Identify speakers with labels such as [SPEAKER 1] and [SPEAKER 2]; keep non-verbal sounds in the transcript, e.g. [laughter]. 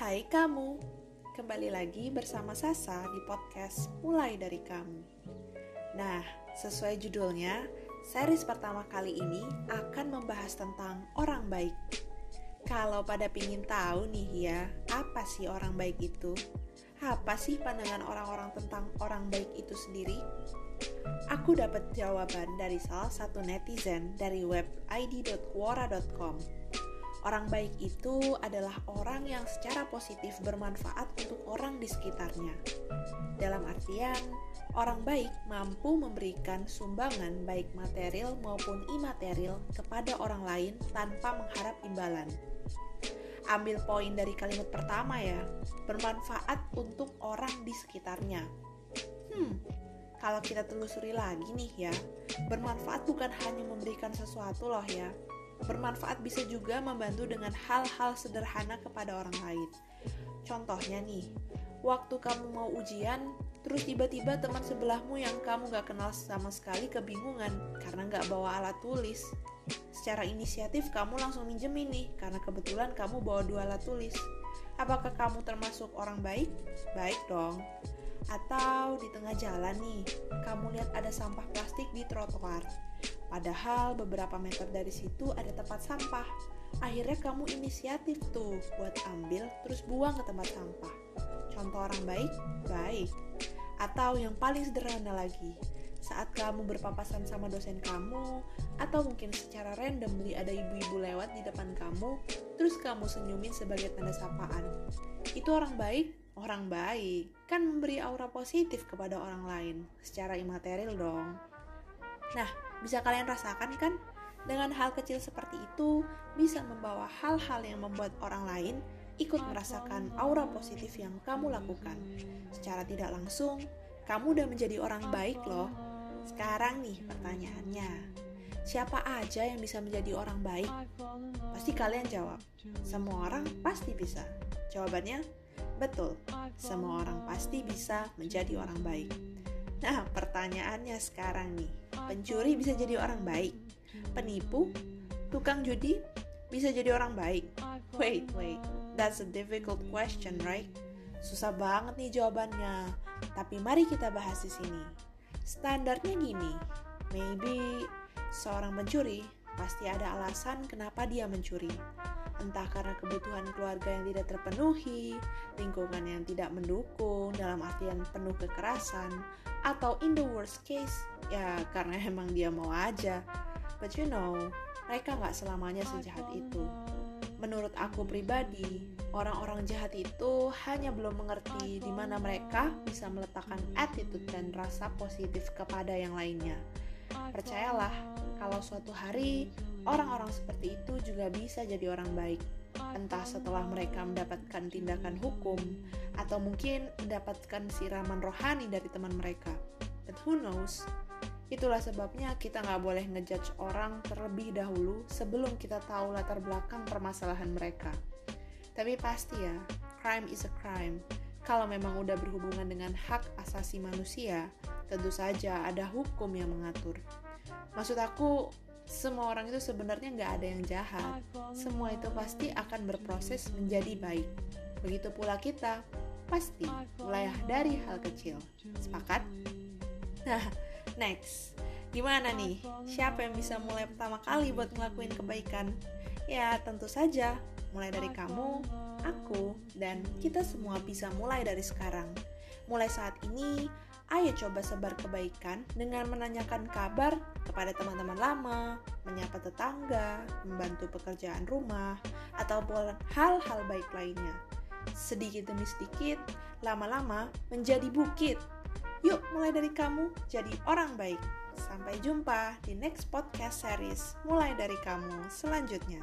[SPEAKER 1] Hai kamu, kembali lagi bersama Sasa di podcast Mulai Dari Kamu. Nah, sesuai judulnya, series pertama kali ini akan membahas tentang orang baik. Kalau pada pingin tahu nih ya, apa sih orang baik itu? Apa sih pandangan orang-orang tentang orang baik itu sendiri? Aku dapat jawaban dari salah satu netizen dari web id.quora.com Orang baik itu adalah orang yang secara positif bermanfaat untuk orang di sekitarnya. Dalam artian, orang baik mampu memberikan sumbangan baik material maupun imaterial kepada orang lain tanpa mengharap imbalan. Ambil poin dari kalimat pertama ya, bermanfaat untuk orang di sekitarnya. Hmm, kalau kita telusuri lagi nih ya, bermanfaat bukan hanya memberikan sesuatu loh ya, Bermanfaat bisa juga membantu dengan hal-hal sederhana kepada orang lain. Contohnya nih, waktu kamu mau ujian, terus tiba-tiba teman sebelahmu yang kamu gak kenal sama sekali kebingungan karena gak bawa alat tulis. Secara inisiatif kamu langsung minjem ini karena kebetulan kamu bawa dua alat tulis. Apakah kamu termasuk orang baik? Baik dong. Atau di tengah jalan nih, kamu lihat ada sampah plastik di trotoar. Padahal beberapa meter dari situ ada tempat sampah. Akhirnya kamu inisiatif tuh buat ambil terus buang ke tempat sampah. Contoh orang baik? Baik. Atau yang paling sederhana lagi, saat kamu berpapasan sama dosen kamu, atau mungkin secara random randomly ada ibu-ibu lewat di depan kamu, terus kamu senyumin sebagai tanda sapaan. Itu orang baik? Orang baik. Kan memberi aura positif kepada orang lain, secara imaterial dong. Nah, bisa kalian rasakan kan? Dengan hal kecil seperti itu, bisa membawa hal-hal yang membuat orang lain ikut merasakan aura positif yang kamu lakukan. Secara tidak langsung, kamu udah menjadi orang baik loh. Sekarang nih pertanyaannya, siapa aja yang bisa menjadi orang baik? Pasti kalian jawab, semua orang pasti bisa. Jawabannya, betul, semua orang pasti bisa menjadi orang baik. Nah, pertanyaannya sekarang nih, pencuri bisa jadi orang baik? Penipu? Tukang judi? Bisa jadi orang baik? Wait, wait, that's a difficult question, right? Susah banget nih jawabannya. Tapi mari kita bahas di sini. Standarnya gini, maybe seorang pencuri pasti ada alasan kenapa dia mencuri entah karena kebutuhan keluarga yang tidak terpenuhi, lingkungan yang tidak mendukung dalam artian penuh kekerasan, atau in the worst case, ya karena [laughs] emang dia mau aja. But you know, mereka nggak selamanya sejahat itu. Menurut aku pribadi, orang-orang jahat itu hanya belum mengerti di mana mereka bisa meletakkan attitude dan rasa positif kepada yang lainnya. Percayalah, kalau suatu hari Orang-orang seperti itu juga bisa jadi orang baik, entah setelah mereka mendapatkan tindakan hukum atau mungkin mendapatkan siraman rohani dari teman mereka. But who knows? Itulah sebabnya kita nggak boleh ngejudge orang terlebih dahulu sebelum kita tahu latar belakang permasalahan mereka. Tapi pasti ya, crime is a crime. Kalau memang udah berhubungan dengan hak asasi manusia, tentu saja ada hukum yang mengatur. Maksud aku, semua orang itu sebenarnya nggak ada yang jahat. Semua itu pasti akan berproses menjadi baik. Begitu pula kita, pasti mulai dari hal kecil. Sepakat? Nah, next. Gimana nih? Siapa yang bisa mulai pertama kali buat ngelakuin kebaikan? Ya, tentu saja. Mulai dari kamu, aku, dan kita semua bisa mulai dari sekarang. Mulai saat ini, ayo coba sebar kebaikan dengan menanyakan kabar kepada teman-teman lama, menyapa tetangga, membantu pekerjaan rumah, ataupun hal-hal baik lainnya. Sedikit demi sedikit, lama-lama menjadi bukit. Yuk mulai dari kamu jadi orang baik. Sampai jumpa di next podcast series Mulai dari Kamu selanjutnya.